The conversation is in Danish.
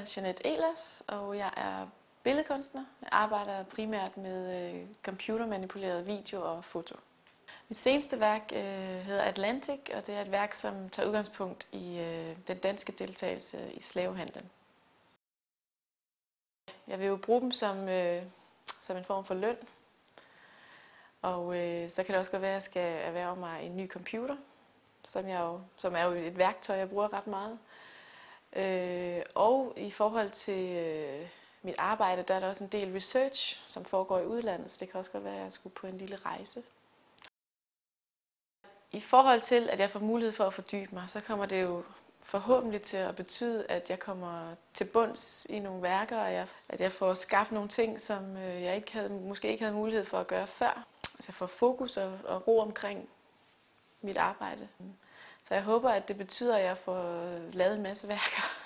hedder Jeanette Elas, og jeg er billedkunstner. Jeg arbejder primært med øh, computermanipuleret video og foto. Mit seneste værk øh, hedder Atlantic, og det er et værk, som tager udgangspunkt i øh, den danske deltagelse i slavehandlen. Jeg vil jo bruge dem som, øh, som en form for løn. Og øh, så kan det også godt være, at jeg skal erhverve mig en ny computer, som, jeg jo, som er jo et værktøj, jeg bruger ret meget. Øh, og i forhold til øh, mit arbejde, der er der også en del research, som foregår i udlandet, så det kan også godt være, at jeg skulle på en lille rejse. I forhold til, at jeg får mulighed for at fordybe mig, så kommer det jo forhåbentlig til at betyde, at jeg kommer til bunds i nogle værker, og jeg, at jeg får skabt nogle ting, som øh, jeg ikke havde, måske ikke havde mulighed for at gøre før. Altså jeg får fokus og, og ro omkring mit arbejde. Så jeg håber, at det betyder, at jeg får lavet en masse værker.